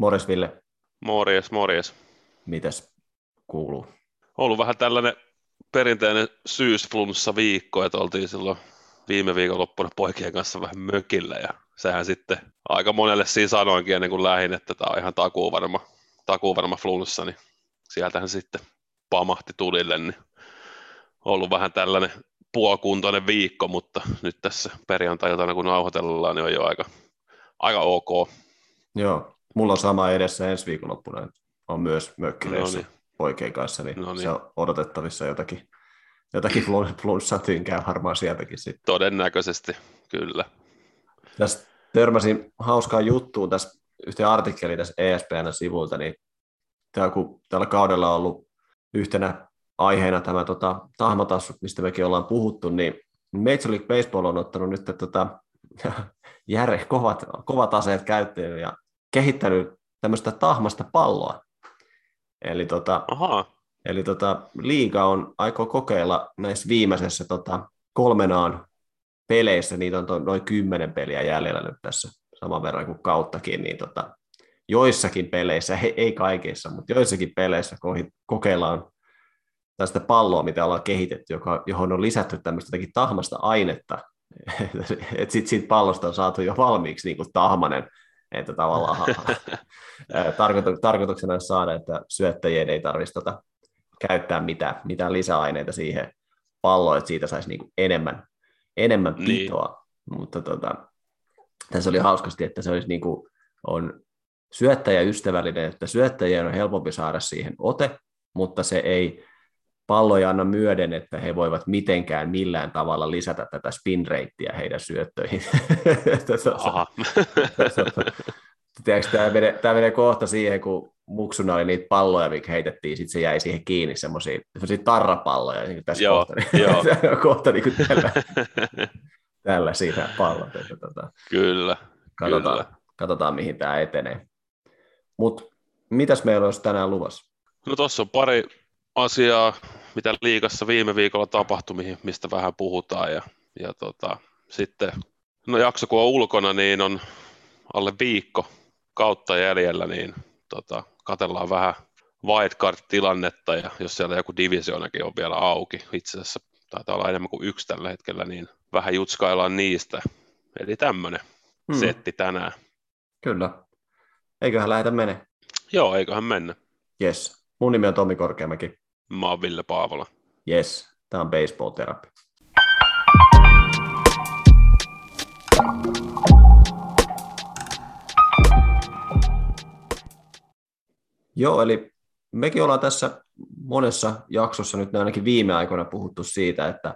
Morjes Ville, Morjes, morjes. mitäs kuuluu? Ollut vähän tällainen perinteinen syysflunssa viikko, että oltiin silloin viime viikonloppuna poikien kanssa vähän mökillä ja sehän sitten aika monelle siinä sanoinkin ennen kuin lähin, että tämä on ihan takuuvarma, takuuvarma flunssa, niin sieltähän sitten pamahti tulille, niin ollut vähän tällainen puokuntoinen viikko, mutta nyt tässä perjantai kun nauhoitellaan, niin on jo aika, aika ok. Joo, mulla on sama edessä ensi viikonloppuna, on myös mökkireissä No niin. poikien kanssa, niin, No niin. se on odotettavissa jotakin, jotakin flun- flunssaa tynkää varmaan sieltäkin sitten. Todennäköisesti, kyllä. Tässä törmäsin hauskaa juttua tässä yhteen artikkeliin tässä E ESPN-sivulta, niin tää, kun tällä kaudella on ollut yhtenä aiheena tämä tota, tahmatassu, mistä mekin ollaan puhuttu, niin Major League Baseball on ottanut nyt tota, järe, kovat, kovat aseet käyttöön ja kehittänyt tämmöistä tahmasta palloa. Eli tota, Ahaa, Eli tota, liiga on aikoo kokeilla näissä viimeisessä tota, kolmenaan peleissä, niitä on to, noin kymmenen peliä jäljellä nyt tässä saman verran kuin kauttakin, niin tota, joissakin peleissä, he, ei kaikissa, mutta joissakin peleissä kokeillaan tästä palloa, mitä ollaan kehitetty, joka, johon on lisätty tämmöistä tahmasta ainetta, että sitten siitä pallosta on saatu jo valmiiksi niin kuin tahmanen, että tavallaan tarkoitu- tarkoituksena on saada, että syöttäjien ei tarvitsisi tota, käyttää mitään, mitään lisäaineita siihen palloon, että siitä saisi niinku enemmän, enemmän Niin. pitoa. Mutta tota, tässä oli hauskasti, että se olisi niinku, on syöttäjäystävällinen, että syöttäjien on helpompi saada siihen ote, mutta se ei pallo ei anna myöden, että he voivat mitenkään millään tavalla lisätä tätä spin rateä heidän syöttöihin. aha. Tiedätkö, tämä menee, tämä menee kohta siihen, kun muksuna oli niitä palloja, mikä heitettiin, sitten se jäi siihen kiinni, semmoisia tarrapalloja, niin tässä Joo, kohta, niin, joo. kohta niin kuin tällä, tällä siinä pallot, että tota, kyllä, katsotaan, kyllä. katsotaan, mihin tämä etenee. Mutta mitäs meillä olisi tänään luvassa? No tuossa on pari asiaa, mitä liikassa viime viikolla tapahtui, mistä vähän puhutaan. Ja, ja tota, sitten, no jakso kun on ulkona, niin on alle viikko kautta jäljellä, niin tota, katellaan vähän wildcard-tilannetta, ja jos siellä joku divisionakin on vielä auki, itse asiassa taitaa olla enemmän kuin yksi tällä hetkellä, niin vähän jutskaillaan niistä. Eli tämmöinen Hmm, setti tänään. Kyllä. Eiköhän lähetä mene. Joo, eiköhän mennä. Yes. Mun nimi on Tomi Korkeamäki. Mä oon Ville Paavola. Yes. Tämä on Baseball Therapy. Joo, eli mekin ollaan tässä monessa jaksossa nyt ainakin viime aikoina puhuttu siitä, että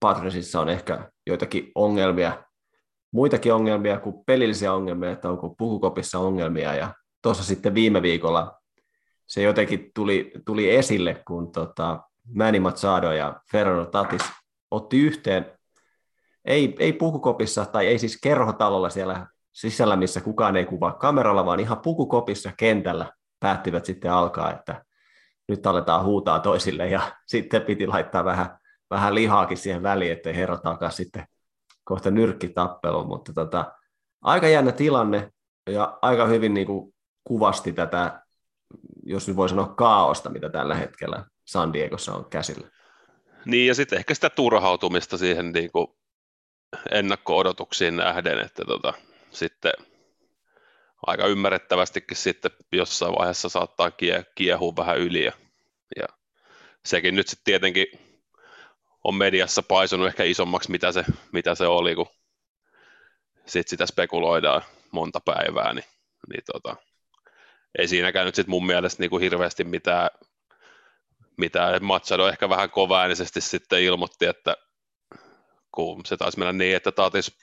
Patriosissa on ehkä joitakin ongelmia, muitakin ongelmia kuin pelillisiä ongelmia, että onko pukukopissa ongelmia, ja tuossa sitten viime viikolla se jotenkin tuli, tuli esille, kun tota, Manny Machado ja Ferrero Tatis otti yhteen, ei, ei pukukopissa, tai ei siis kerhotalolla siellä sisällä, missä kukaan ei kuvaa kameralla, vaan ihan pukukopissa kentällä päättivät sitten alkaa, että nyt aletaan huutaa toisille, ja sitten piti laittaa vähän, vähän lihaakin siihen väliin, ettei herrat alkaa sitten kohta nyrkkitappelu, mutta tota, aika jännä tilanne, ja aika hyvin niin kuin kuvasti tätä, jos nyt voi sanoa kaaosta, mitä tällä hetkellä San Diegossa on käsillä. Niin, ja sitten ehkä sitä turhautumista siihen niin kuin ennakko-odotuksiin nähden, että tota, sitten aika ymmärrettävästikin sitten jossain vaiheessa saattaa kie, kiehua vähän yli. Ja, ja sekin nyt sitten tietenkin on mediassa paisunut ehkä isommaksi, mitä se, mitä se oli, kun sitten sitä spekuloidaan monta päivää, niin, niin tota, ei siinäkään nyt sitten mun mielestä niin kuin hirveästi mitään mitä Machado ehkä vähän kovaäänisesti sitten ilmoitti, että kun se taisi mennä niin, että Tatis,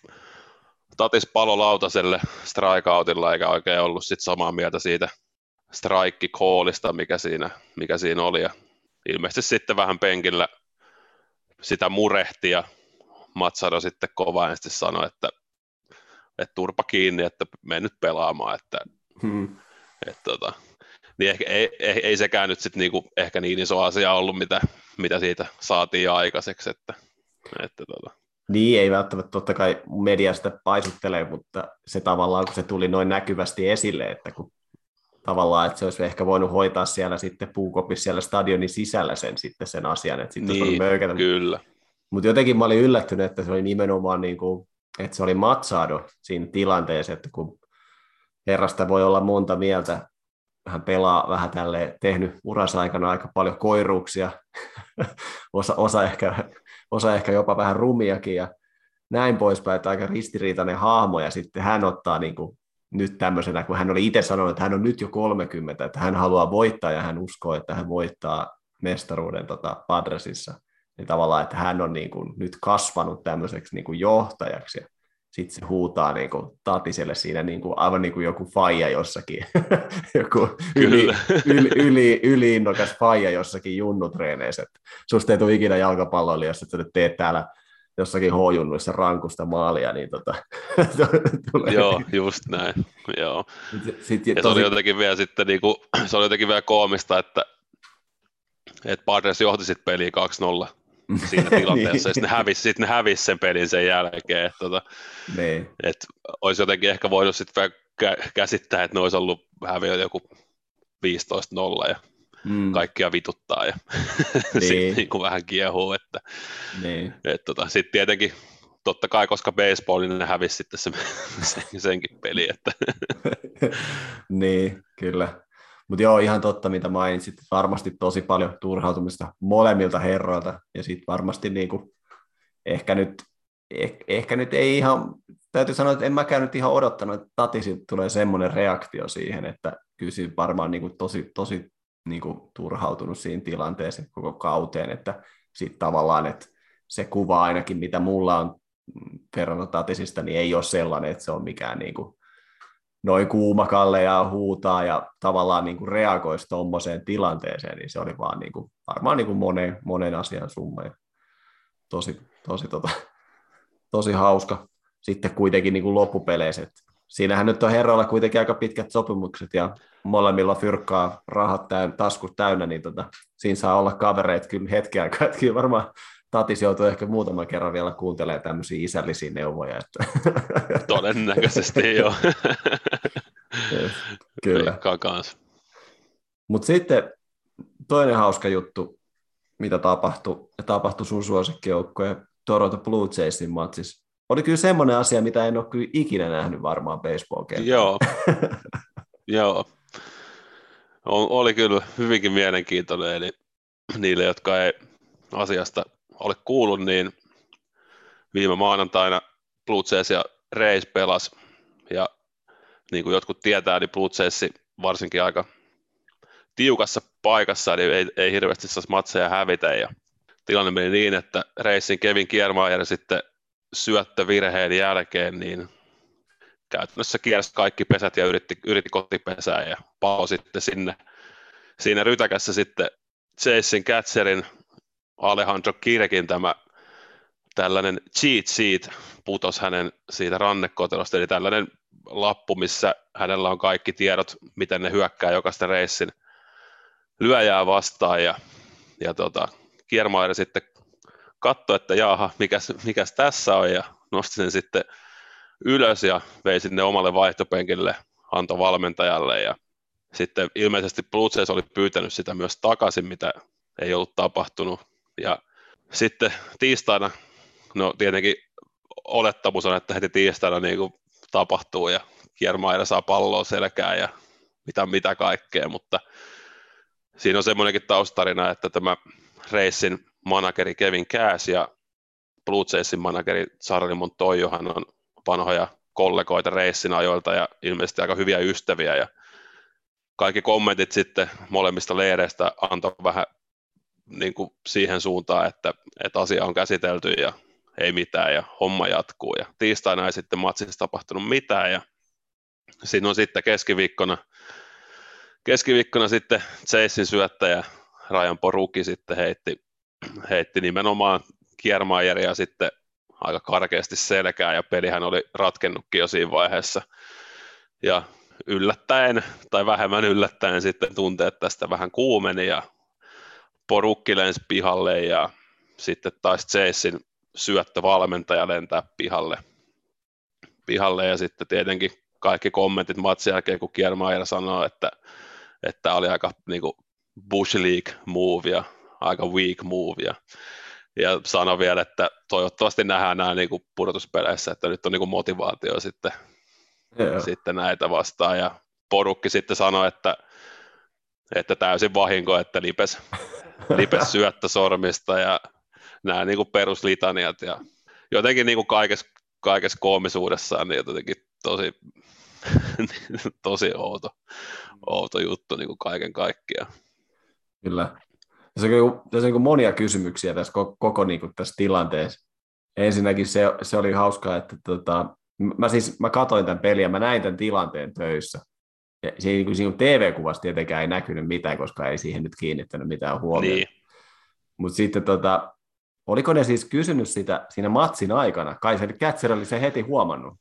Tatis palo lautaselle strikeoutilla eikä oikein ollut sit samaa mieltä siitä strike callista, mikä siinä, mikä siinä oli. Ja ilmeisesti sitten vähän penkillä sitä murehti ja Machado sitten kovaäänisesti sanoi, että, että turpa kiinni, että mene nyt pelaamaan, että Hmm. Et tota, niin ehkä, ei, ei, ei sekään nyt sit niinku ehkä niin iso asia ollut, mitä, mitä siitä saatiin aikaiseksi. Että, että tota. Niin, ei välttämättä totta kai media sitä paisuttelee, mutta se tavallaan, kun se tuli noin näkyvästi esille, että kun tavallaan, että se olisi ehkä voinut hoitaa siellä sitten puukopissa siellä stadionin sisällä sen sitten sen asian, että sitten niin, olisi kyllä. Mutta jotenkin mä olin yllättynyt, että se oli nimenomaan niin kuin, että se oli Matsado siinä tilanteessa, että kun herrasta voi olla monta mieltä, hän pelaa vähän tälle tehnyt uransa aikana aika paljon koiruuksia, osa, osa, ehkä, osa ehkä jopa vähän rumiakin ja näin poispäin, että aika ristiriitainen hahmo. Ja sitten hän ottaa niin kuin nyt tämmöisenä, kun hän oli itse sanonut, että hän on nyt jo 30, että hän haluaa voittaa ja hän uskoo, että hän voittaa mestaruuden tota, Padresissa, niin tavallaan, että hän on niin kuin nyt kasvanut tämmöiseksi niin kuin johtajaksi ja sitten se huutaa niin kuin Tatiselle siinä niin kuin, aivan niin kuin joku faija jossakin, joku yli, yli, yli, yli innokas faija jossakin junnutreeneissä, susta ei tule ikinä jalkapalloille, jos et sä nyt teet täällä jossakin H-junnuissa rankusta maalia, niin tota, tulee. Joo, just näin. Joo. Sit, ja tosi... se oli jotenkin vielä sitten niinku, se oli jotenkin vielä koomista, että että Padres johti sitten peliä 2-0 siinä tilanteessa, niin. ja sitten ne hävisi, sit ne hävisi sen pelin sen jälkeen. Että, tota, niin. että olisi jotenkin ehkä voinut sitten käsittää, että ne olisi ollut häviö joku 15-0 ja mm. kaikkia vituttaa ja niin. sitten niin kuin vähän kiehuu. Että, niin. et, tota, sitten tietenkin totta kai, koska baseball, niin ne hävisi sitten se, senkin peli. Että. niin, kyllä. Mutta joo, ihan totta, mitä mainitsit. Varmasti tosi paljon turhautumista molemmilta herroilta. Ja sitten varmasti niinku, ehkä, nyt, eh, ehkä nyt ei ihan, täytyy sanoa, että en mäkään nyt ihan odottanut, että Tatisilta tulee semmoinen reaktio siihen, että kyllä siinä varmaan niinku tosi, tosi niinku turhautunut siinä tilanteeseen koko kauteen, että sitten tavallaan, että se kuva ainakin, mitä mulla on Fernando Tatisista, niin ei ole sellainen, että se on mikään niinku noin kuumakalle ja huutaa ja tavallaan niin kuin reagoisi tuommoiseen tilanteeseen, niin se oli vaan niin kuin, varmaan niin kuin monen, monen asian summa. Ja tosi, tosi, tota, tosi hauska sitten kuitenkin niin kuin loppupeleissä. Siinähän nyt on herroilla kuitenkin aika pitkät sopimukset ja molemmilla fyrkkaa rahat täyn, taskut täynnä, niin tota, siinä saa olla kavereita kyllä hetken aikaa. Että kyllä varmaan Tatis joutuu ehkä muutaman kerran vielä kuuntelemaan tämmöisiä isällisiä neuvoja. Että... Todennäköisesti joo. Kyllä. Mutta sitten toinen hauska juttu, mitä tapahtui, tapahtui sun suosikkijoukkojen Toronto Blue Jaysin matsissa. Oli kyllä semmoinen asia, mitä en ole kyllä ikinä nähnyt varmaan baseball Joo, joo. Oli kyllä hyvinkin mielenkiintoinen, eli niille, jotka ei asiasta ole kuullut, niin viime maanantaina Blue Jays ja Rays pelas, ja niin kuin jotkut tietää, niin Blue Jays varsinkin aika tiukassa paikassa, niin ei, ei hirveästi saisi matseja hävitä, ja tilanne meni niin, että Racing Kevin Kiermaier sitten syöttövirheen jälkeen, niin käytännössä kiersi kaikki pesät ja yritti, yritti kotipesää ja pallo sitten sinne. Siinä rytäkässä sitten Jason Catcherin Alejandro Kirkin tämä tällainen cheat sheet putos hänen siitä rannekotelosta, eli tällainen lappu, missä hänellä on kaikki tiedot, miten ne hyökkää jokaista reissin lyöjää vastaan, ja, ja tota, Kiermaier sitten katsoi, että jaha, mikäs, mikäs tässä on, ja nosti sen sitten ylös ja vei sinne omalle vaihtopenkille, antoi valmentajalle, ja sitten ilmeisesti Blue Jays oli pyytänyt sitä myös takaisin, mitä ei ollut tapahtunut, ja sitten tiistaina, no tietenkin olettamus on, että heti tiistaina niin kuin tapahtuu ja Kiermaira saa palloa selkään ja mitä, mitä kaikkea, mutta siinä on semmoinenkin taustarina, että tämä Reissin manageri Kevin Cash ja Blue Jaysin manageri Charlie Montoyohan on vanhoja kollegoita Reissin ajoilta ja ilmeisesti aika hyviä ystäviä ja kaikki kommentit sitten molemmista leireistä antoi vähän niin kuin siihen suuntaan, että, että asia on käsitelty ja ei mitään ja homma jatkuu. Ja tiistaina ei sitten matsissa tapahtunut mitään ja siinä on sitten keskiviikkona, keskiviikkona sitten Chasein syöttäjä Rajan Poruki sitten heitti, heitti nimenomaan Kiermaieria sitten aika karkeasti selkää ja pelihän oli ratkennutkin jo siinä vaiheessa. Ja yllättäen tai vähemmän yllättäen sitten tunteet tästä vähän kuumeni ja porukki lensi pihalle ja sitten taas Chasein syöttövalmentaja lentää pihalle, pihalle ja sitten tietenkin kaikki kommentit matsin jälkeen, kun Kiermaier sanoi, että, että oli aika niin kuin Bush League move ja aika weak move ja, ja sanoi vielä, että toivottavasti nähdään nämä niin kuin pudotuspeleissä, että nyt on niin kuin motivaatio sitten, sitten näitä vastaan. Ja porukki sitten sanoi, että, että täysin vahinko, että Lipes, Lipes syöttä sormista ja nämä niin kuin peruslitaniat ja jotenkin niin kuin kaikessa, kaikessa koomisuudessaan niin jotenkin tosi, tosi outo, outo juttu niin kuin kaiken kaikkiaan. Kyllä. Tässä on, tässä on niin monia kysymyksiä tässä koko, koko niin kuin tässä tilanteessa. Ensinnäkin se, se oli hauskaa, että tota, mä siis mä katoin tämän pelin ja mä näin tämän tilanteen töissä. Ja siinä, niin siinä TV-kuvassa tietenkään ei näkynyt mitään, koska ei siihen nyt kiinnittänyt mitään huomiota. Niin. Mutta sitten tota, oliko ne siis kysynyt sitä siinä matsin aikana? Kai se Kätser oli se heti huomannut.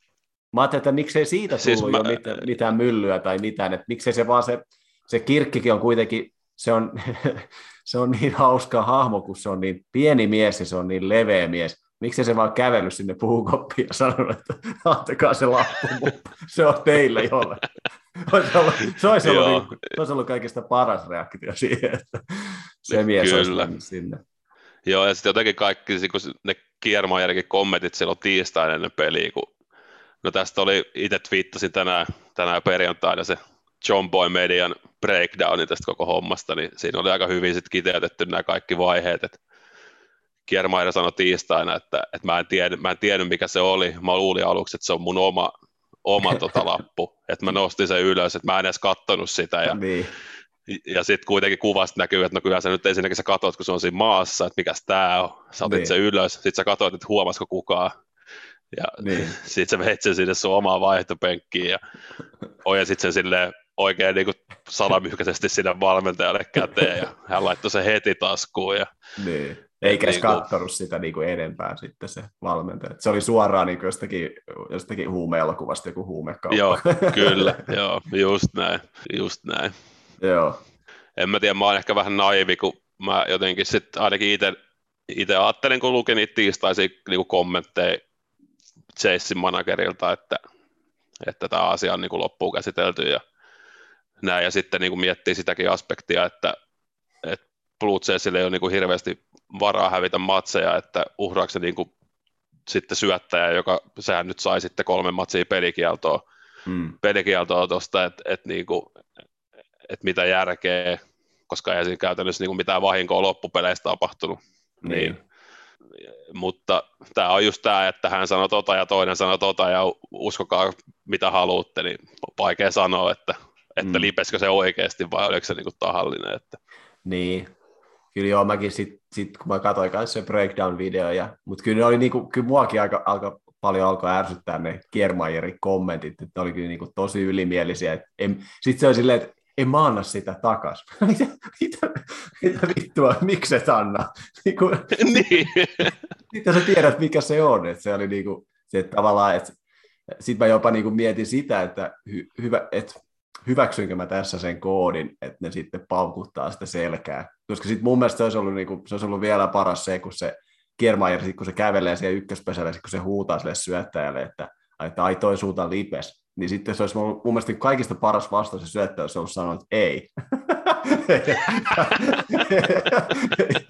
Mä ajattelin, että miksei siitä tullut siis mä... jo mitään, mitään myllyä tai mitään, että miksei se vaan se, se kirkkikin on kuitenkin, se on, se on niin hauska hahmo, kun se on niin pieni mies ja se on niin leveä mies. Miksi se vaan kävellyt sinne puukoppiin ja sanonut, että antakaa se lappu, se on teille jolle. Olisi ollut, se, olisi ollut, niin, se olisi ollut kaikista paras reaktio siihen, että se mies Kyllä. olisi sinne. Joo, ja sitten jotenkin kaikki kun ne Kiermaajarinkin kommentit silloin tiistaina ennen peliä, kun no tästä oli, itse twiittasin tänään, tänään perjantaina se John Boy Median breakdowni tästä koko hommasta, niin siinä oli aika hyvin sitten kiteytetty nämä kaikki vaiheet, että Kiermaier sanoi tiistaina, että, että mä, en tiedä, mä en tiedä mikä se oli, mä luulin aluksi, että se on mun oma, oma tota lappu, että mä nostin sen ylös, että mä en edes kattonut sitä, ja niin ja sitten kuitenkin kuvasta näkyy, että no kyllä sä nyt ensinnäkin sä katsot, kun se on siinä maassa, että mikäs tää on, sä otit niin. sen ylös, sitten sä katsoit, että huomasiko kukaan, ja niin. sitten sä veit sen sinne sun omaan vaihtopenkkiin, ja ojensit sen silleen oikein niin salamyhkäisesti sinne valmentajalle käteen, ja hän laittoi sen heti taskuun. Ja, niin. Eikä edes niin kuin... katsonut sitä niin kuin enempää sitten se valmentaja. Se oli suoraan niin kuin jostakin, jostakin huumeelokuvasta joku huumekauppa. Joo, kyllä, joo, just näin, just näin. Joo. En mä tiedä, mä oon ehkä vähän naivi, kun mä jotenkin sitten ainakin itse itse ajattelin, kun lukin niitä tiistaisia niin kommentteja Chasein managerilta, että, että tämä asia on niin kuin loppuun käsitelty ja näin, ja sitten niin kuin miettii sitäkin aspektia, että, että Blue Jaysille ei ole niin kuin hirveästi varaa hävitä matseja, että uhraako se niin kuin sitten syöttäjä, joka sehän nyt sai sitten kolme matsia pelikieltoa, hmm. pelikieltoa tuosta, että, että, niin kuin, että mitä järkeä, koska ei siinä käytännössä niin kuin mitään vahinkoa loppupeleistä tapahtunut. Niin. niin. Mutta tämä on just tämä, että hän sanoi tota ja toinen sanoi tota ja uskokaa mitä haluatte, niin on vaikea sanoa, että, että mm. lipeskö se oikeasti vai oliko se niin kuin tahallinen. Että... Niin, kyllä joo, mäkin sitten, sit, kun mä katsoin kanssa se breakdown-video, ja, mutta kyllä ne oli niinku, kyllä muakin aika, aika paljon alkoi ärsyttää ne Kiermaierin kommentit, että ne oli kyllä niinku tosi ylimielisiä. Sitten se oli silleen, että en mä anna sitä takas. mitä, mitä, mitä vittua, miksi et anna? Niin kuin, niin. Sitten sä tiedät, mikä se on. Että se oli niinku, se, että tavallaan, että sitten mä jopa niinku mietin sitä, että, hy, hyvä, että hyväksynkö mä tässä sen koodin, että ne sitten paukuttaa sitä selkää. Koska sitten mun mielestä se olisi ollut, niinku, se olisi ollut vielä paras se, kun se Kiermaier, kun se kävelee siellä ykköspesälle, kun se huutaa sille syöttäjälle, että, että ai toi suuta lipes, niin sitten se olisi mun, mun mielestä kaikista paras vastaus se syöttäjä olisi ollut sanoa, että ei.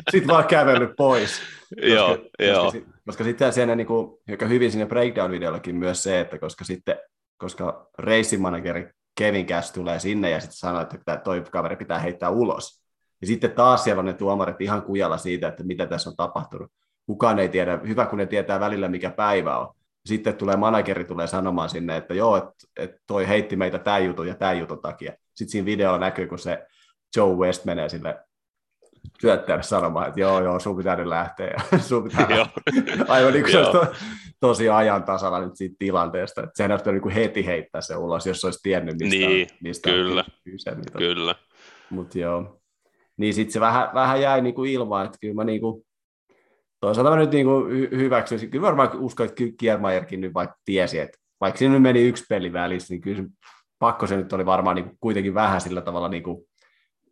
sitten vaan kävellyt pois. Joo, koska, joo. Koska, koska sitten siinä niin kuin, joka hyvin sinne breakdown-videollakin myös se, että koska sitten koska racing manageri Kevin Cash tulee sinne ja sitten sanoo, että toi kaveri pitää heittää ulos. Ja sitten taas siellä on ne tuomarit ihan kujalla siitä, että mitä tässä on tapahtunut. Kukaan ei tiedä, hyvä kun ne tietää välillä mikä päivä on. Sitten tulee manageri tulee sanomaan sinne, että joo, että et toi heitti meitä tämän jutun ja tämän jutun takia. Sitten siinä videolla näkyy, kun se Joe West menee sille syöttäjälle sanomaan, että joo, joo, sun pitää nyt lähteä. Ja sun pitää Aivan niin kuin se to, tosi ajan tasalla nyt siitä tilanteesta. Että sehän olisi niin heti heittää se ulos, jos olisi tiennyt, mistä, niin, mistä kyllä, on kyse. Kyllä. Mutta joo. Niin sitten se vähän, vähän jäi niin kuin ilmaan, että kyllä mä niin kuin, toisaalta mä nyt niin kuin hyväksyisin. Kyllä varmaan uskon, että Kiermaierkin nyt vaikka tiesi, että vaikka siinä nyt meni yksi peli välissä, niin kyllä se, pakko se nyt oli varmaan niin kuin kuitenkin vähän sillä tavalla niin kuin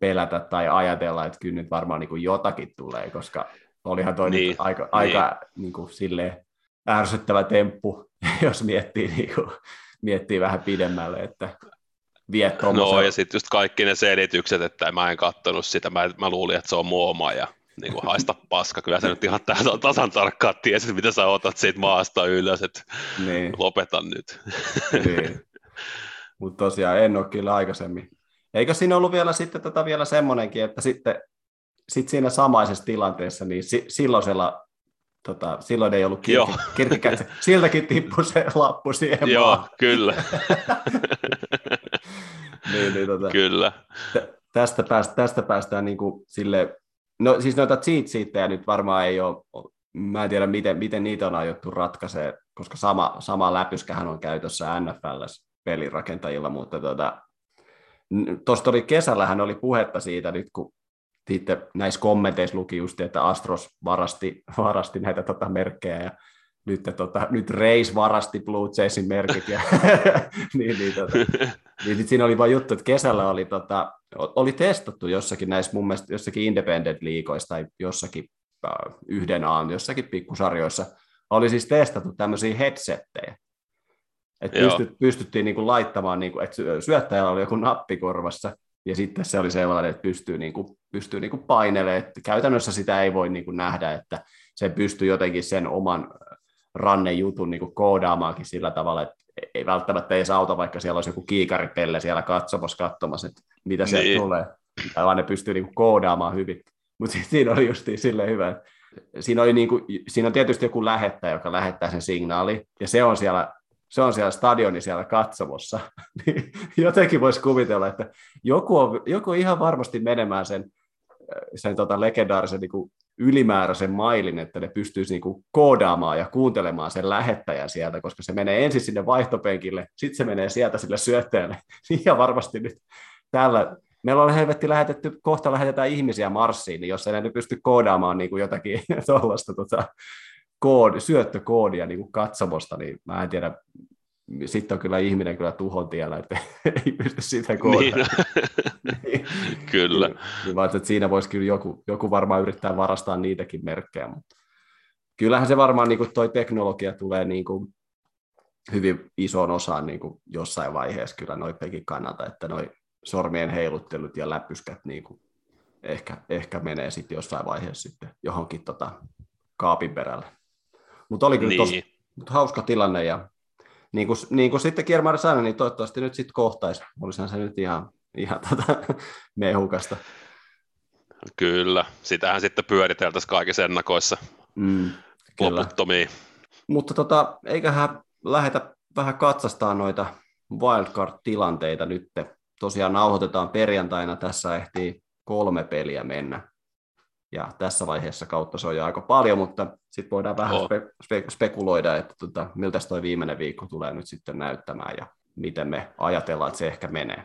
pelätä tai ajatella, että kyllä nyt varmaan niin kuin jotakin tulee, koska olihan toi niin, aika, niin. aika niin kuin silleen ärsyttävä temppu, jos miettii niin kuin miettii vähän pidemmälle, että vie No ja sitten just kaikki ne selitykset, että mä en katsonut sitä, mä, mä luulin, että se on muoma ja niin kuin haista paska, kyllä sä nyt ihan tasan tarkkaan tiesit, mitä sä otat siitä maasta ylös, että niin. lopetan nyt. Niin. Mutta tosiaan en ole kyllä aikaisemmin. Eikö siinä ollut vielä sitten tota vielä semmoinenkin, että sitten sit siinä samaisessa tilanteessa, niin si- silloisella tota, silloin ei ollut kirkikätsä. Siltäkin tippui se lappu siihen Joo, maan. kyllä. niin, niin, tota, kyllä. T- tästä, pääst, tästä päästään niin kuin sille, no siis noita cheat nyt varmaan ei ole, mä en tiedä miten, miten niitä on aiottu ratkaisee, koska sama, sama läpyskähän on käytössä NFL pelirakentajilla, mutta tuota, tuosta oli kesällähän oli puhetta siitä nyt, kun sitten näissä kommenteissa luki just, että Astros varasti, varasti näitä tota merkkejä ja nyt, tota, nyt Reis varasti Blue Jaysin merkit. Ja, niin, niin, tota, niin siinä oli vain juttu, että kesällä oli, tota, oli testattu jossakin näissä mun mielestä jossakin independent-liikoissa tai jossakin äh, yhden aan, jossakin pikkusarjoissa, oli siis testattu tämmöisiä headsettejä. Että pystyt, pystyttiin niinku laittamaan, niinku, että syöttäjällä oli joku nappi korvassa, ja sitten se oli sellainen, että pystyy, niin kuin, pystyy niin kuin painelemaan. Että käytännössä sitä ei voi niin kuin nähdä, että se pystyy jotenkin sen oman rannejutun niin kuin koodaamaankin sillä tavalla, että ei välttämättä edes auta, vaikka siellä olisi joku kiikaripelle siellä katsomassa, katsomassa, että mitä niin. sieltä tulee. Tai vaan ne pystyy niin kuin koodaamaan hyvin. Mutta siinä oli just silleen hyvä, että siinä, oli niin kuin, siinä on tietysti joku lähettäjä, joka lähettää sen signaali, ja se on siellä se on siellä stadioni siellä katsomossa, niin jotenkin voisi kuvitella, että joku on, joku on ihan varmasti menemään sen, sen tota legendaarisen niin kuin ylimääräisen mailin, että ne pystyisi niin koodaamaan ja kuuntelemaan sen lähettäjän sieltä, koska se menee ensin sinne vaihtopenkille, sitten se menee sieltä sille syöttäjälle. Ihan varmasti nyt tällä, meillä on helvetti lähetetty, kohta lähetetään ihmisiä Marsiin, niin jos ei ne pysty koodaamaan niin kuin jotakin tuollaista tota, koodi, syöttökoodia niin kuin katsomosta, niin mä en tiedä, sitten on kyllä ihminen kyllä tuhon tiellä, että ei pysty sitä koodaamaan. Niin. niin. kyllä. Niin, niin vaan, että siinä voisi kyllä joku, joku varmaan yrittää varastaa niitäkin merkkejä, mutta kyllähän se varmaan niin kuin toi teknologia tulee niin kuin hyvin isoon osaan niin kuin jossain vaiheessa kyllä noidenkin kannalta, että noi sormien heiluttelut ja läpyskät niin kuin ehkä, ehkä menee sitten jossain vaiheessa sitten johonkin tota kaapin perälle. Mutta oli kyllä niin. tos, mut hauska tilanne ja niin kuin, niin kuin sitten Kiermari sanoi, niin toivottavasti nyt sitten kohtaisi. Olisihan se nyt ihan, ihan tota, mehukasta. Kyllä, sitähän sitten pyöriteltäisiin kaikissa ennakoissa mm, loputtomiin. Mutta tota, eiköhän lähetä vähän katsastaa noita wildcard-tilanteita nyt. Tosiaan nauhoitetaan perjantaina, tässä ehtii kolme peliä mennä ja tässä vaiheessa kautta se on jo aika paljon, mutta sitten voidaan vähän spe- spe- spekuloida, että tota, miltä tuo viimeinen viikko tulee nyt sitten näyttämään ja miten me ajatellaan, että se ehkä menee.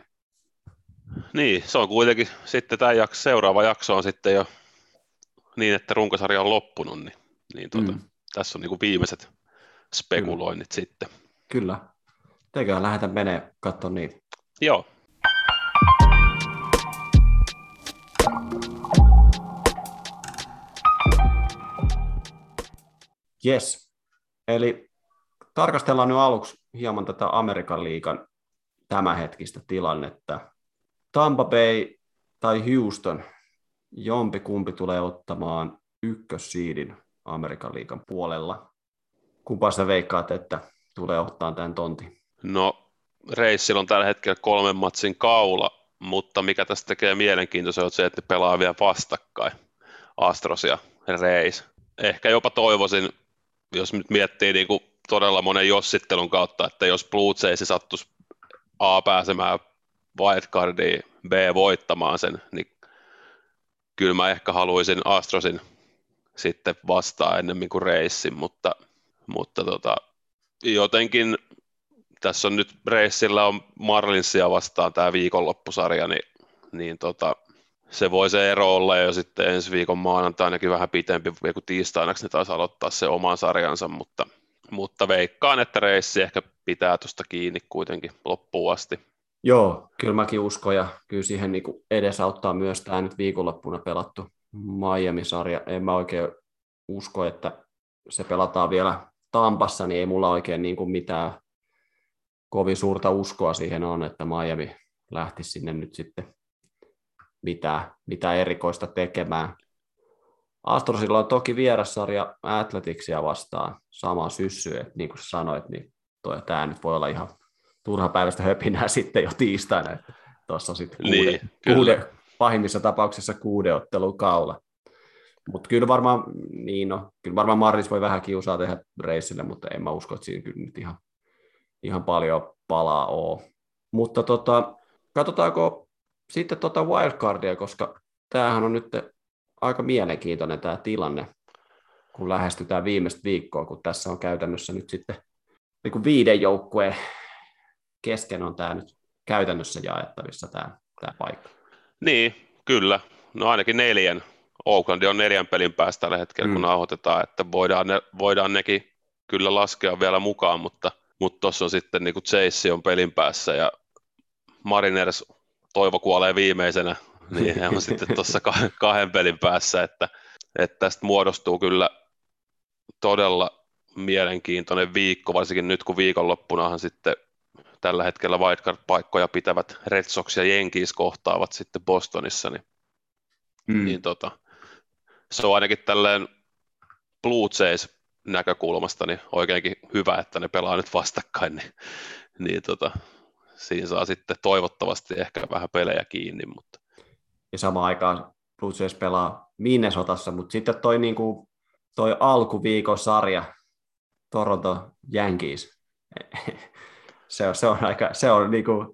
Niin, se on kuitenkin sitten tämä jakso, seuraava jakso on sitten jo niin, että runkosarja on loppunut, niin, niin tuota, mm. tässä on niin kuin viimeiset spekuloinnit Kyllä. sitten. Kyllä. Teikö lähdetä menee katsoa niitä? Joo. Yes. Eli tarkastellaan nyt aluksi hieman tätä Amerikan liikan tämänhetkistä tilannetta. Tampa Bay tai Houston, jompi kumpi tulee ottamaan ykkössiidin Amerikan liikan puolella. Kumpa sä veikkaat, että tulee ottaa tämän tontin? No, Reissillä on tällä hetkellä kolmen matsin kaula, mutta mikä tästä tekee mielenkiintoisen on se, että pelaa vielä vastakkain, Astros ja Reis. Ehkä jopa toivoisin jos nyt miettii niin kuin todella monen jossittelun kautta, että jos Blue Jays sattuisi A pääsemään wildcardiin, B voittamaan sen, niin kyllä mä ehkä haluaisin Astrosin sitten vastaa ennemmin kuin reissin, mutta, mutta tota, jotenkin tässä on nyt reissillä on Marlinsia vastaan tämä viikonloppusarja, niin, niin tota, se voi se ero olla jo sitten ensi viikon maanantainakin vähän pitempi, kun tiistainaksi ne taisi aloittaa se oman sarjansa, mutta, mutta veikkaan, että reissi ehkä pitää tuosta kiinni kuitenkin loppuun asti. Joo, kyllä mäkin uskon ja kyllä siihen niin edesauttaa myös tämä nyt viikonloppuna pelattu Miami-sarja. En mä oikein usko, että se pelataan vielä Tampassa, niin ei mulla oikein niin kuin mitään kovin suurta uskoa siihen on, että Miami lähti sinne nyt sitten mitä, mitä erikoista tekemään. Astrosilla on toki vierassarja Athleticsia vastaan sama syssy, että niin kuin sanoit, niin toi, tämä nyt voi olla ihan turha päivästä höpinää sitten jo tiistaina. Tuossa on sitten kuude, niin, kuude, pahimmissa tapauksissa kuuden ottelun kaula. Mutta kyllä varmaan, niin no, kyllä varmaan Maris voi vähän kiusaa tehdä reissille, mutta en mä usko, että siinä kyllä nyt ihan, ihan paljon palaa oo. Mutta tota, katsotaanko sitten tota wildcardia, koska tämähän on nyt aika mielenkiintoinen tämä tilanne, kun lähestytään viimeistä viikkoa, kun tässä on käytännössä nyt sitten niin kuin viiden joukkueen kesken on tämä nyt käytännössä jaettavissa tämä, tämä paikka. Niin, kyllä. No ainakin neljän. Oakland on neljän pelin päästä tällä hetkellä, mm. kun nauhoitetaan, että voidaan, ne, voidaan nekin kyllä laskea vielä mukaan, mutta mutta tuossa on sitten niin kuin Chase on pelin päässä ja Mariners toivo kuolee viimeisenä, niin he on sitten tuossa kahden pelin päässä, että, että tästä muodostuu kyllä todella mielenkiintoinen viikko, varsinkin nyt kun viikonloppunahan sitten tällä hetkellä wildcard-paikkoja pitävät Red Sox ja Yankees kohtaavat sitten Bostonissa, niin, mm. niin tota, se on ainakin tälleen Blue Jays näkökulmasta niin oikeinkin hyvä, että ne pelaa nyt vastakkain, niin, niin tota, siinä saa sitten toivottavasti ehkä vähän pelejä kiinni. Mutta. Ja samaan aikaan Blue Jays pelaa Minnesotassa, mutta sitten toi, niin kuin, toi alkuviikon sarja, Toronto Yankees, se on, se on, aika, se on niin kuin,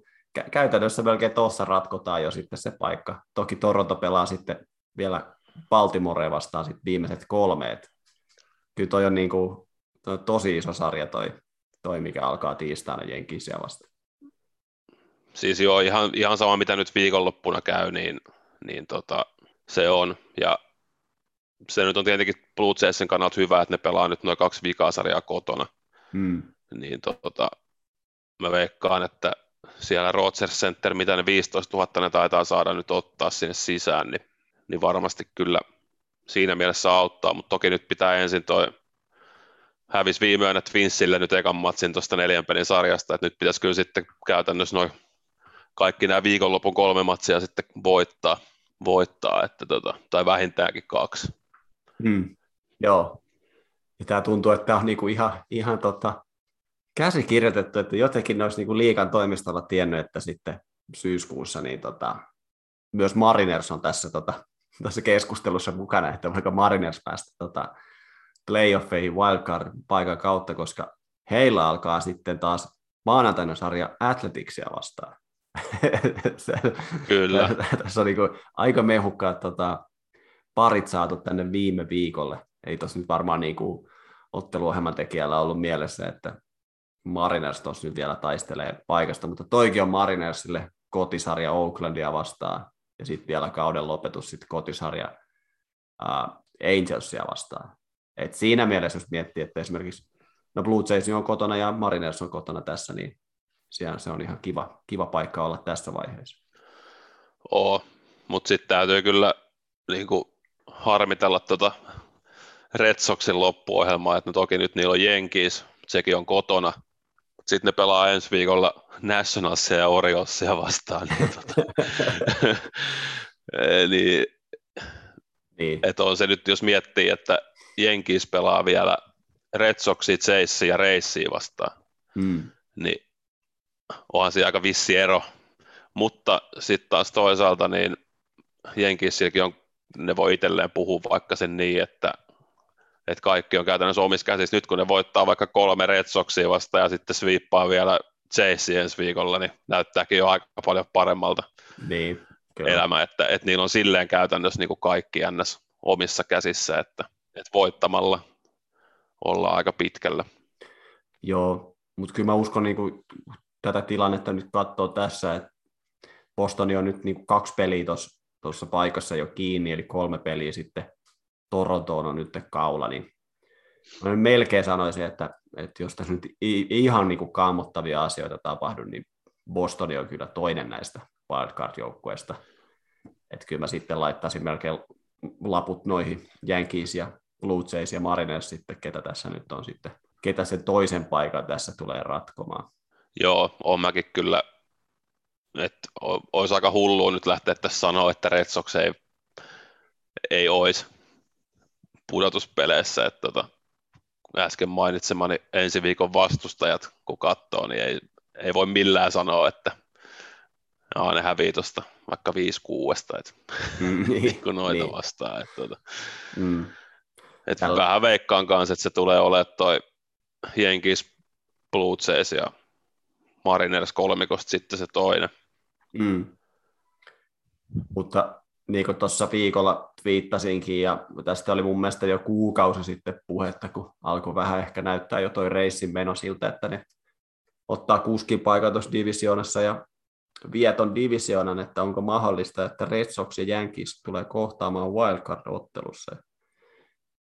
käytännössä melkein tuossa ratkotaan jo sitten se paikka. Toki Toronto pelaa sitten vielä Baltimore vastaan sitten viimeiset kolme, et kyllä toi on, niin kuin, toi on tosi iso sarja toi, toi mikä alkaa tiistaina Jenkisiä vasta. Siis joo, ihan, ihan sama mitä nyt viikonloppuna käy, niin, niin tota, se on. Ja se nyt on tietenkin Blue Jaysin kannalta hyvä, että ne pelaa nyt noin kaksi vikasarjaa kotona. Hmm. Niin tota, mä veikkaan, että siellä Rogers Center, mitä ne 15 000 ne taitaa saada nyt ottaa sinne sisään, niin, niin varmasti kyllä siinä mielessä auttaa, mutta toki nyt pitää ensin toi hävis viime yönä Twinsille nyt ekan matsin tuosta neljän pelin sarjasta, että nyt pitäisi kyllä sitten käytännössä noin kaikki nämä viikonlopun kolme matsia sitten voittaa, voittaa että tota, tai vähintäänkin kaksi. Hmm. Joo. Ja tämä tuntuu, että tämä on niinku ihan, ihan tota, käsikirjoitettu, että jotenkin ne olisi niinku liikan toimistolla tiennyt, että sitten syyskuussa niin tota, myös Mariners on tässä tota, tässä keskustelussa mukana, että vaikka Mariners päästä tota, playoffeihin wildcard-paikan kautta, koska heillä alkaa sitten taas maanantaina sarja Athleticsia vastaan. Kyllä. Tässä on niin aika mehukkaat tota, parit saatu tänne viime viikolle. Ei tosi nyt varmaan niin kuin otteluohjelman tekijällä ollut mielessä, että Mariners tuossa nyt vielä taistelee paikasta, mutta toikin on Marinersille kotisarja Oaklandia vastaan ja sitten vielä kauden lopetus sitten kotisarja uh, Angelsia vastaan. Et siinä mielessä, jos miettii, että esimerkiksi no Blue Jays on kotona ja Mariners on kotona tässä, niin siellä se on ihan kiva, kiva paikka olla tässä vaiheessa. Oo, mutta sitten täytyy kyllä niin kuin, harmitella tuota Red Soxin loppuohjelmaa, että no toki nyt niillä on Jenkis, sekin on kotona, sitten ne pelaa ensi viikolla Nationalsia ja Oriosia vastaan. Niin, tota, Eli niin. että on se nyt, jos miettii, että Jenkis pelaa vielä Red Soxia, Chase ja Reissia vastaan, hmm. niin onhan se aika vissi ero. Mutta sitten taas toisaalta niin Jenkisilläkin on, ne voi itselleen puhua vaikka sen niin, että että kaikki on käytännössä omissa käsissä. Nyt kun ne voittaa vaikka kolme Red Soxia vasta ja sitten sviippaa vielä Chase ensi viikolla, niin näyttääkin jo aika paljon paremmalta niin, elämä, että, että niillä on silleen käytännössä niin kuin kaikki ns. omissa käsissä, että, että voittamalla ollaan aika pitkällä. Joo, mutta kyllä mä uskon niin kuin, tätä tilannetta nyt katsoo tässä, että Bostoni on nyt niin kuin kaksi peliä tuossa paikassa jo kiinni, eli kolme peliä sitten Torontoon on nyt kaula, niin mä melkein sanoisin, että, että jos tässä nyt ihan niin kuin kammottavia asioita tapahdu, niin Boston on kyllä toinen näistä wildcard-joukkueista. Että kyllä mä sitten laittaisin melkein laput noihin Yankees ja Blue Jays ja Mariners sitten, ketä tässä nyt on sitten, ketä sen toisen paikan tässä tulee ratkomaan. Joo, on mäkin kyllä, että olisi aika hullua nyt lähteä tässä sanoa, että Red Sox ei, ei olisi pudotuspeleissä, että tota, äsken mainitsemani ensi viikon vastustajat, kun katsoo, niin ei, ei voi millään sanoa, että Jaa, ne hävii tuosta vaikka 5 kuudesta, että mm, niin, kun noita niin. vastaan. Että, tuota, mm. että vähän veikkaan kanssa, että se tulee olemaan toi Jenkis, Blue Jays ja Mariners kolmikosta sitten se toinen. Mm. Mutta niin kuin tuossa viikolla twiittasinkin, ja tästä oli mun mielestä jo kuukausi sitten puhetta, kun alkoi vähän ehkä näyttää jo toi reissin meno siltä, että ne ottaa kuskin paikan tuossa divisioonassa ja vieton divisioonan, että onko mahdollista, että Red Sox ja Yankees tulee kohtaamaan wildcard-ottelussa.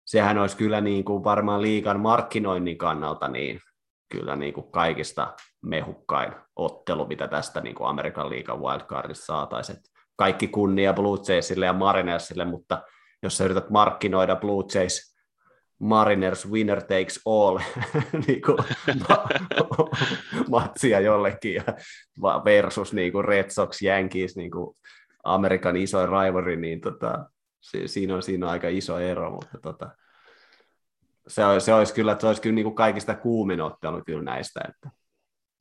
Sehän olisi kyllä niin kuin varmaan liikan markkinoinnin kannalta niin kyllä niin kuin kaikista mehukkain ottelu, mitä tästä niin kuin Amerikan liikan wildcardissa saataisiin. Kaikki kunnia Blue Jaysille ja Marinersille, mutta jos sä yrität markkinoida Blue Jays Mariners winner takes all niin kuin, matsia jollekin ja versus niin kuin Red Sox Yankees niin kuin Amerikan isoin rivalry, niin tota, siinä, on, siinä on aika iso ero, mutta tota, se, se olisi kyllä, se olisi kyllä niin kuin kaikista kuumin ottelu kyllä näistä, että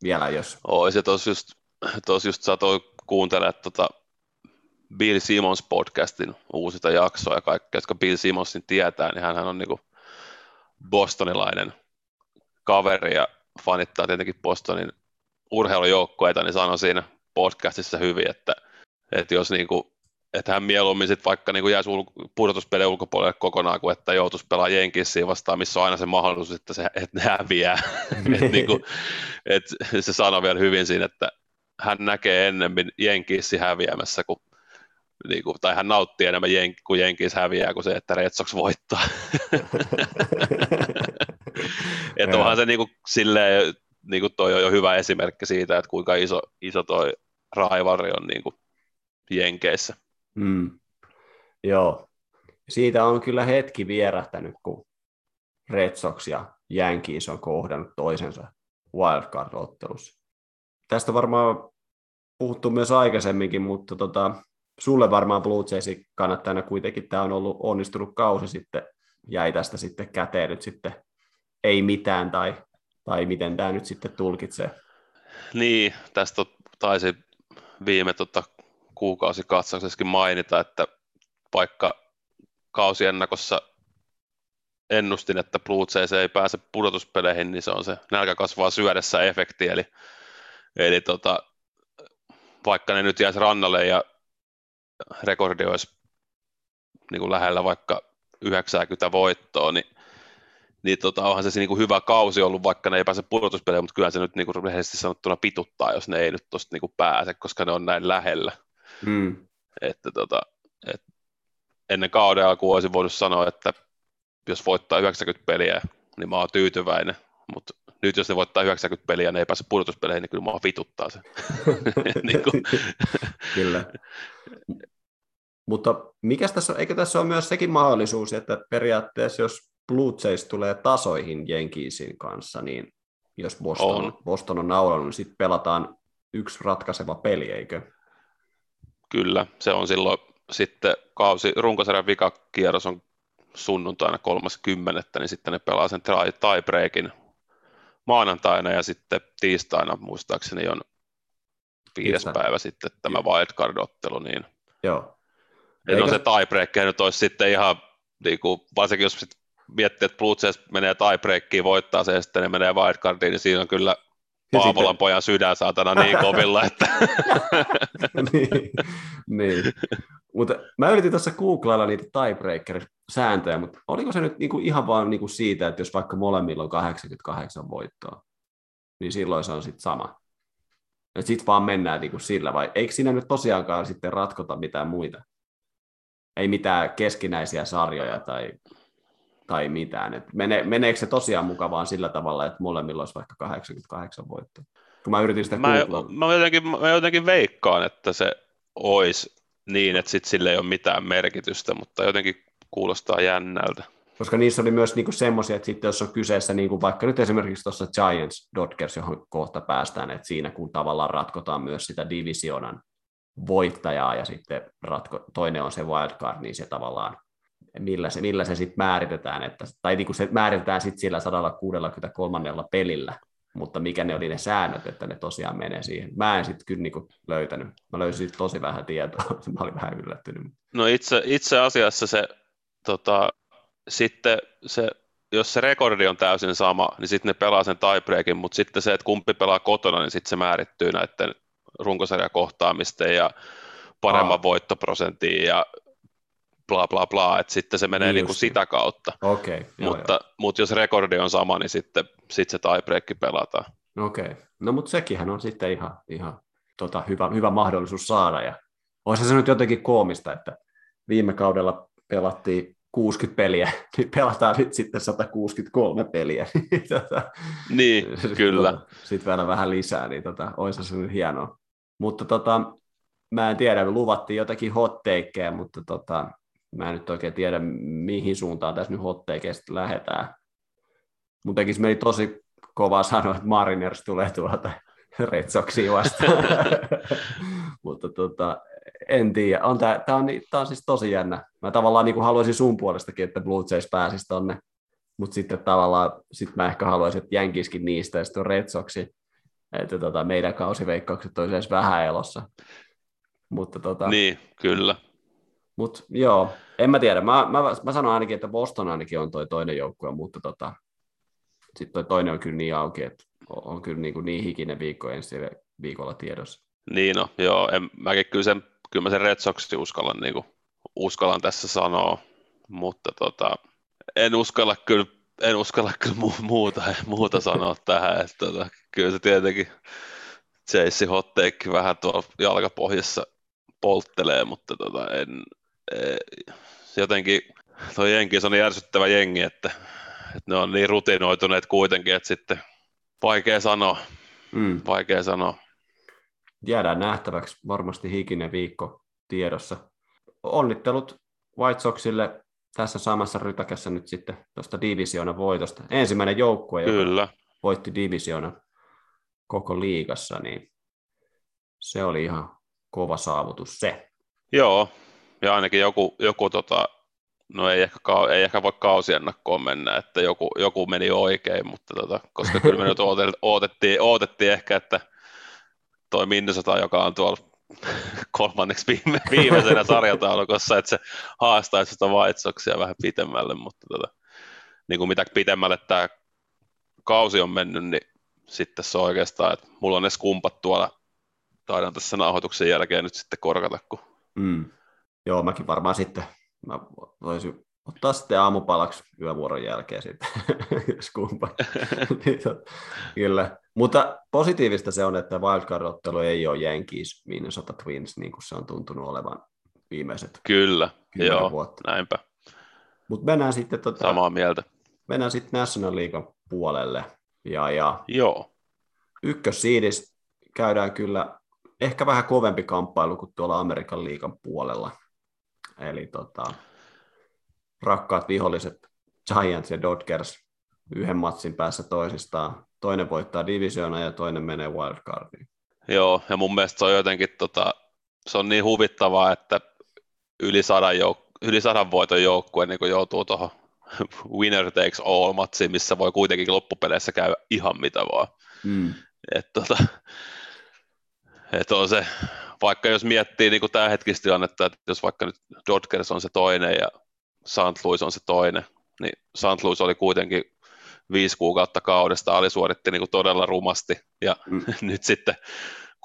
vielä jos... Ois, ja tuossa just, tos just satoi kuuntelemaan tota Bill Simmons podcastin uusita jaksoa ja kaikkea, jotka Bill Simmonsin tietää, niin hän on niin kuin bostonilainen kaveri ja fanittaa tietenkin Bostonin urheilujoukkueita, niin sanoi siinä podcastissa hyvin, että, että jos niin kuin, että hän mieluummin sit vaikka niin jäisi ul- pudotuspelien ulkopuolelle kokonaan, kuin että joutuisi pelaamaan Jenkissiin vastaan, missä on aina se mahdollisuus, että, se, että ne häviää. et niin kuin, et se sanoi vielä hyvin siinä, että hän näkee ennemmin Jenkissi häviämässä kuin niin kuin, tai hän nauttii enemmän jen, kuin Jenkins häviää kuin se, että Red Sox voittaa. että onhan se niin kuin, silleen, niin kuin toi on jo hyvä esimerkki siitä, että kuinka iso, iso toi raivari on niin kuin Jenkeissä. Mm. Joo, siitä on kyllä hetki vierähtänyt, kun Red Sox ja Yankees on kohdannut toisensa wildcard-ottelussa. Tästä varmaan puhuttu myös aikaisemminkin, mutta tota, sulle varmaan Blue Jaysin kannattajana kuitenkin tämä on ollut onnistunut kausi sitten, jäi tästä sitten käteen nyt sitten ei mitään tai, tai miten tämä nyt sitten tulkitsee. Niin, tästä taisi viime tota, kuukausikatsauksessakin mainita, että vaikka kausiennakossa ennustin, että Blue Jays ei pääse pudotuspeleihin, niin se on se nälkä kasvaa syödessä efekti, eli, eli tota, vaikka ne nyt jäisi rannalle ja rekordi olisi niin kuin lähellä vaikka 90 voittoa, niin, niin tota, onhan se niin kuin hyvä kausi ollut, vaikka ne ei pääse pudotuspeleihin, mutta kyllä se nyt niin kuin rehellisesti sanottuna pituttaa, jos ne ei nyt tuosta niin pääse, koska ne on näin lähellä. Mm. Että tota, et ennen kauden alkuun olisin voinut sanoa, että jos voittaa 90 peliä, niin mä oon tyytyväinen, mutta nyt jos ne voittaa 90 peliä ja ne ei pääse pudotuspeleihin, niin kyllä mä vituttaa se. niin kuin. kyllä. Mutta mikä tässä on, eikö tässä ole myös sekin mahdollisuus, että periaatteessa jos Blue Jays tulee tasoihin Jenkiisin kanssa, niin jos Boston on, Boston on naulannut, niin sitten pelataan yksi ratkaiseva peli, eikö? Kyllä, se on silloin sitten kausi, runkosarjan vikakierros on sunnuntaina 30. niin sitten ne pelaa sen tiebreakin maanantaina ja sitten tiistaina muistaakseni on viides Tiistain. päivä sitten tämä wildcard-ottelu, niin Joo. Että no se tiebreak nyt olisi sitten ihan, niin kuin, varsinkin jos miettii, että Blue Jays menee tiebreakiin, voittaa se ja sitten ne menee wildcardiin, niin siinä on kyllä Paavolan sitten... pojan sydän saatana niin kovilla, että... niin, niin. Mutta mä yritin tuossa googlailla niitä tiebreaker-sääntöjä, mutta oliko se nyt niinku ihan vaan niinku siitä, että jos vaikka molemmilla on 88 voittoa, niin silloin se on sitten sama. Sitten vaan mennään niinku sillä, vai eikö siinä nyt tosiaankaan sitten ratkota mitään muita? ei mitään keskinäisiä sarjoja tai, tai mitään. Et mene, meneekö se tosiaan mukavaan sillä tavalla, että molemmilla olisi vaikka 88 voittoa? Kun mä yritin sitä mä, mä, jotenkin, mä jotenkin veikkaan, että se olisi niin, että sit sille ei ole mitään merkitystä, mutta jotenkin kuulostaa jännältä. koska niissä oli myös niinku semmoisia, että sitten jos on kyseessä niinku vaikka nyt esimerkiksi tuossa Giants Dodgers, johon kohta päästään, että siinä kun tavallaan ratkotaan myös sitä divisionan voittajaa ja sitten ratko, toinen on se wildcard, niin se tavallaan, millä se, millä se sitten määritetään, että, tai niin kuin se määritetään sitten sillä 163 pelillä, mutta mikä ne oli ne säännöt, että ne tosiaan menee siihen. Mä en sitten kyllä niinku löytänyt. Mä löysin tosi vähän tietoa. Mä olin vähän yllättynyt. No itse, itse asiassa se, tota, sitten se, jos se rekordi on täysin sama, niin sitten ne pelaa sen tiebreakin, mutta sitten se, että kumpi pelaa kotona, niin sitten se määrittyy näiden runkosarjakohtaamisten ja paremman Aa. voittoprosentin ja bla bla bla, että sitten se menee niin niinku sitä kautta. Okay, joo, mutta, joo. mutta jos rekordi on sama, niin sitten, sitten se tiebreak pelataan. Okei, okay. no mutta sekinhän on sitten ihan, ihan tota, hyvä, hyvä mahdollisuus saada. Ja olisi se nyt jotenkin koomista, että viime kaudella pelattiin 60 peliä, niin pelataan nyt sitten 163 peliä. tota, niin, kyllä. Sitten vielä vähän lisää, niin tota, olisi se nyt hienoa. Mutta tota, mä en tiedä, luvattiin jotakin hotteikkeja, mutta tota, mä en nyt oikein tiedä, mihin suuntaan tässä nyt hotteikeista lähdetään. Mutta tekisi meni tosi kovaa sanoa, että Mariners tulee tuolta Red vastaan. mutta tota, en tiedä. On tää, tää, on, tää on siis tosi jännä. Mä tavallaan niin haluaisin sun puolestakin, että Blue Jays pääsisi tonne. Mutta sitten tavallaan sit mä ehkä haluaisin, että jänkiskin niistä ja sitten Red Soxi. Että tota, meidän kausiveikkaukset olisi edes vähän elossa. Mutta tota, niin, kyllä. Mutta joo, en mä tiedä. Mä, mä, mä sanon ainakin, että Boston ainakin on toi toinen joukkue, mutta tota, sitten toi toinen on kyllä niin auki, että on kyllä niin, kuin niin hikinen viikko ensi viikolla tiedossa. Niin no, joo, en, mäkin kyllä sen, kyllä mä sen Red Soxin uskallan, niin kuin, uskallan tässä sanoa, mutta tota, en uskalla kyllä en uskalla kyllä mu- muuta, muuta sanoa tähän, että tota, kyllä se tietenkin Chase Hotteekki vähän tuolla jalkapohjassa polttelee, mutta tota, en, jotenkin tuo jenki on niin järsyttävä jengi, että, että ne on niin rutinoituneet kuitenkin, että sitten vaikea sanoa, mm. vaikea sanoa. Jäädään nähtäväksi, varmasti hikinen viikko tiedossa. Onnittelut White Soxille tässä samassa rytäkässä nyt sitten tuosta divisioonan voitosta. Ensimmäinen joukkue, Kyllä. joka voitti divisioonan koko liigassa, niin se oli ihan kova saavutus se. Joo, ja ainakin joku, joku tota, no ei ehkä, ei ehkä voi kausiennakkoon mennä, että joku, joku meni oikein, mutta tota, koska kyllä me nyt odotettiin, odotettiin ehkä, että toi Minnesota, joka on tuolla kolmanneksi viime, viimeisenä sarjataulukossa, että se haastaisi sitä White vähän pitemmälle, mutta tota, niin kuin mitä pitemmälle tämä kausi on mennyt, niin sitten se on oikeastaan, että mulla on ne skumpat tuolla, taidan tässä nauhoituksen jälkeen nyt sitten korkata. Kun... Mm. Joo, mäkin varmaan sitten, mä voisin ottaa sitten aamupalaksi yövuoron jälkeen sitten, skumpa. niin, kyllä. Mutta positiivista se on, että wildcard-ottelu ei ole Yankees Minnesota Twins, niin kuin se on tuntunut olevan viimeiset Kyllä, joo, vuotta. näinpä. Mutta mennään sitten tota, Samaa mieltä. Mennään sitten National League puolelle. Ja, ja joo. ykkössiidis käydään kyllä ehkä vähän kovempi kamppailu kuin tuolla Amerikan liikan puolella. Eli tota, rakkaat viholliset Giants ja Dodgers yhden matsin päässä toisistaan toinen voittaa divisiona ja toinen menee wildcardiin. Joo, ja mun mielestä se on jotenkin, tota, se on niin huvittavaa, että yli sadan, jouk- yli sadan voiton joukkue niin joutuu tuohon winner takes all matsiin, missä voi kuitenkin loppupeleissä käydä ihan mitä vaan. Mm. Et, tota, et on se, vaikka jos miettii niin tämä hetkistä tilannetta, että jos vaikka nyt Dodgers on se toinen ja St. Louis on se toinen, niin St. Louis oli kuitenkin viisi kuukautta kaudesta alisuoritti niin kuin todella rumasti, ja mm. nyt sitten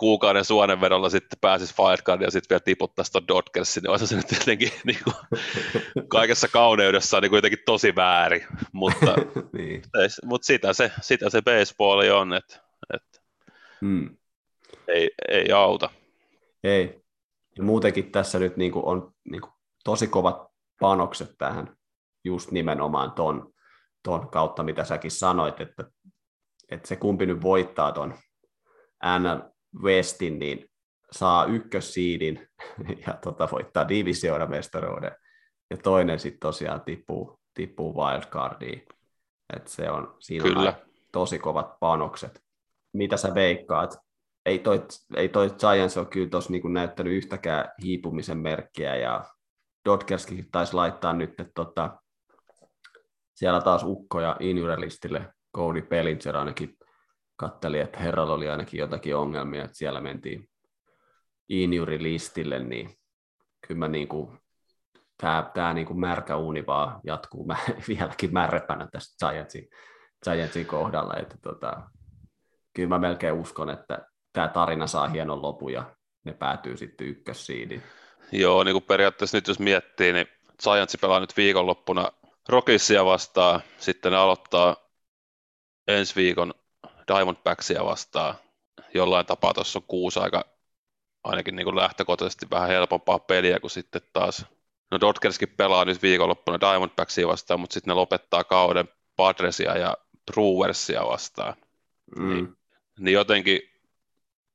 kuukauden suonenvedolla sitten pääsisi wildcard ja sitten vielä tiputtaisi tuon Dodgersin, niin olisi se nyt tietenkin niin kuin, kaikessa kauneudessaan niin kuitenkin tosi väärin, mutta, niin. mutta sitä, se, sitä se baseball on, että, että mm. ei, ei auta. Ei. Ja muutenkin tässä nyt niin kuin on niin kuin tosi kovat panokset tähän just nimenomaan ton ton kautta, mitä säkin sanoit, että, että se kumpi nyt voittaa ton NL Westin, niin saa ykkössiidin ja tota, voittaa divisioonan mestaruuden, ja toinen sitten tosiaan tippuu tippuu wildcardiin. Et se on, siinä Kyllä. on tosi kovat panokset. Mitä sä veikkaat? Ei toi, ei toi Giants ole kyllä tuossa niinku näyttänyt yhtäkään hiipumisen merkkiä, ja Dodgerskin taisi laittaa nyt, tota, siellä taas ukkoja injurelistille. Cody Bellinger ainakin katteli, että herralla oli ainakin jotakin ongelmia, että siellä mentiin injurilistille, niin kyllä mä niinku, tämä, tämä niinku märkä uuni vaan jatkuu mä, vieläkin märrepänä tästä Giantsin, Giantsin kohdalla, että tota, kyllä mä melkein uskon, että tämä tarina saa hienon lopun ja ne päätyy sitten ykkössiidiin. Joo, niin kuin periaatteessa nyt jos miettii, niin Giants pelaa nyt viikonloppuna Rockisia vastaan, sitten ne aloittaa ensi viikon Diamondbacksia vastaan. Jollain tapaa tuossa on kuusi aika ainakin niin kuin lähtökohtaisesti vähän helpompaa peliä kuin sitten taas. No Dodgerskin pelaa nyt viikonloppuna Diamondbacksia vastaan, mutta sitten ne lopettaa kauden Padresia ja Brewersia vastaan. Mm. Niin, niin jotenkin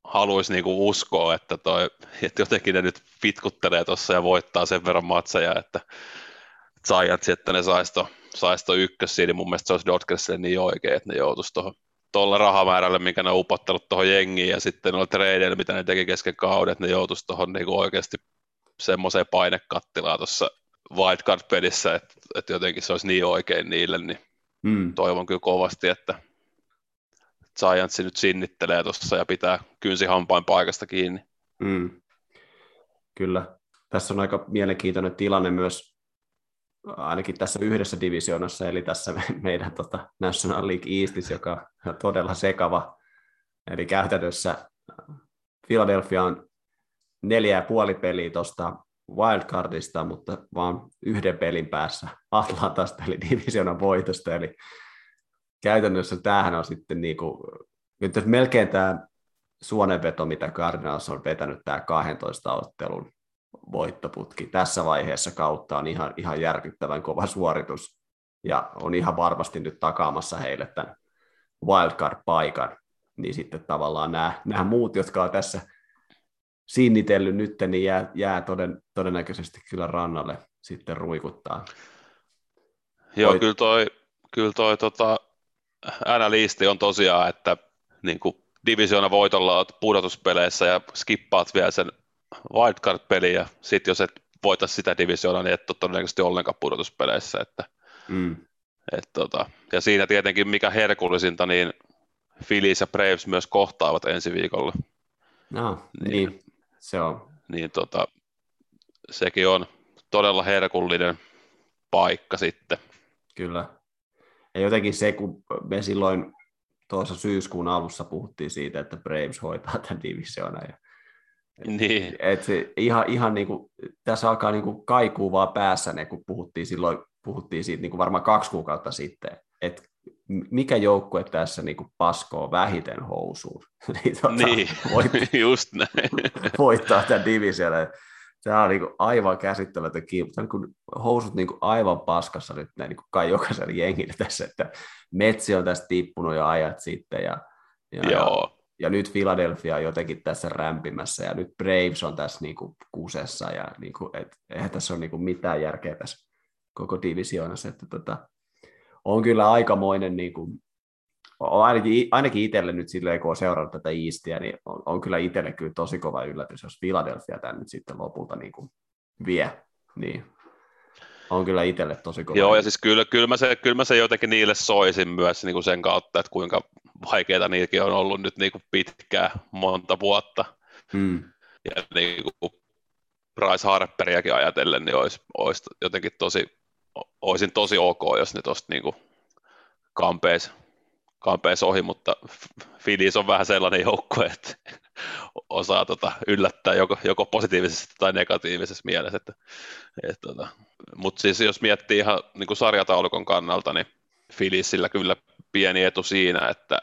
haluaisi niinku uskoa, että, toi, että jotenkin ne nyt pitkuttelee tuossa ja voittaa sen verran matseja, että Giants, että ne saisi to, sais to ykkössiin, niin mun mielestä se olisi Dodgersille niin oikein, että ne joutuisi tuohon tuolla rahamäärällä, mikä ne on upottanut tuohon jengiin ja sitten noilla tradeilla, mitä ne teki kesken kauden, että ne joutuisi tuohon niinku oikeasti semmoiseen painekattilaan tuossa wildcard-pelissä, että, että jotenkin se olisi niin oikein niille, niin mm. toivon kyllä kovasti, että Giants nyt sinnittelee tuossa ja pitää kynsi hampain paikasta kiinni. Mm. Kyllä. Tässä on aika mielenkiintoinen tilanne myös ainakin tässä yhdessä divisioonassa, eli tässä meidän tota, National League Eastissä, joka on todella sekava. Eli käytännössä Philadelphia on neljä ja puoli peliä tuosta wildcardista, mutta vaan yhden pelin päässä Atlantasta, eli divisioonan voitosta, eli käytännössä tämähän on sitten niin kuin, nyt melkein tämä suonenveto, mitä Cardinals on vetänyt tämä 12 ottelun voittoputki tässä vaiheessa kautta on ihan, ihan järkyttävän kova suoritus ja on ihan varmasti nyt takaamassa heille tämän wildcard-paikan, niin sitten tavallaan nämä, nämä muut, jotka on tässä sinnitellyt nyt, niin jää, jää toden, todennäköisesti kyllä rannalle sitten ruikuttaa. Joo, Voit... kyllä toi, kyllä toi tota, NL on tosiaan, että niin kuin divisioona voitolla olet pudotuspeleissä ja skippaat vielä sen wildcard-peli ja sitten jos et voita sitä divisioonaa, niin et ole todennäköisesti ollenkaan pudotuspeleissä. Että, mm. et, tota, ja siinä tietenkin mikä herkullisinta, niin Phillies ja Braves myös kohtaavat ensi viikolla. No, niin, niin se on. Niin tota, sekin on todella herkullinen paikka sitten. Kyllä. Ja jotenkin se, kun me silloin tuossa syyskuun alussa puhuttiin siitä, että Braves hoitaa tämän divisioona. Ja, niin. et se ihan, ihan niin kuin, tässä alkaa niin kuin kaikuu vaan päässä ne, kun puhuttiin silloin, puhuttiin siitä niin kuin varmaan kaksi kuukautta sitten, että mikä joukkue tässä niin kuin paskoo vähiten housuun. niin, tuota, niin. Voit, just näin. voittaa tämän divisioona. Tämä on niin kuin aivan käsittämätön kiinni. Tämä on niin housut niin kuin aivan paskassa nyt näin, niin kuin kai jokaisella jengillä tässä, että Metsi on tästä tippunut jo ajat sitten ja, ja, Joo. ja, ja nyt Philadelphia on jotenkin tässä rämpimässä ja nyt Braves on tässä niin kuin kusessa ja niin kuin, et, eihän tässä ole niin kuin mitään järkeä tässä koko divisioonassa, että tota, on kyllä aikamoinen niin kuin, ainakin, ainakin itselle nyt silleen, kun on seurannut tätä Eastia, niin on, on kyllä itselle kyllä tosi kova yllätys, jos Philadelphia tämän nyt sitten lopulta niin kuin vie. Niin on kyllä itselle tosi kova. Joo, ja siis kyllä, kyllä, mä se, kyllä mä se jotenkin niille soisin myös niin kuin sen kautta, että kuinka vaikeita niitäkin on ollut nyt niin kuin pitkää, monta vuotta. Hmm. Ja niin kuin Bryce Harperiakin ajatellen, niin olisi, olisi jotenkin tosi, olisin tosi ok, jos ne tuosta niin kampeisi kampeis ohi, mutta Phillies on vähän sellainen joukkue, että osaa tota, yllättää joko, joko positiivisesti tai negatiivisessa mielessä. Että, et, tota. Mutta siis jos miettii ihan niin kuin sarjataulukon kannalta, niin Philliesillä kyllä pieni etu siinä, että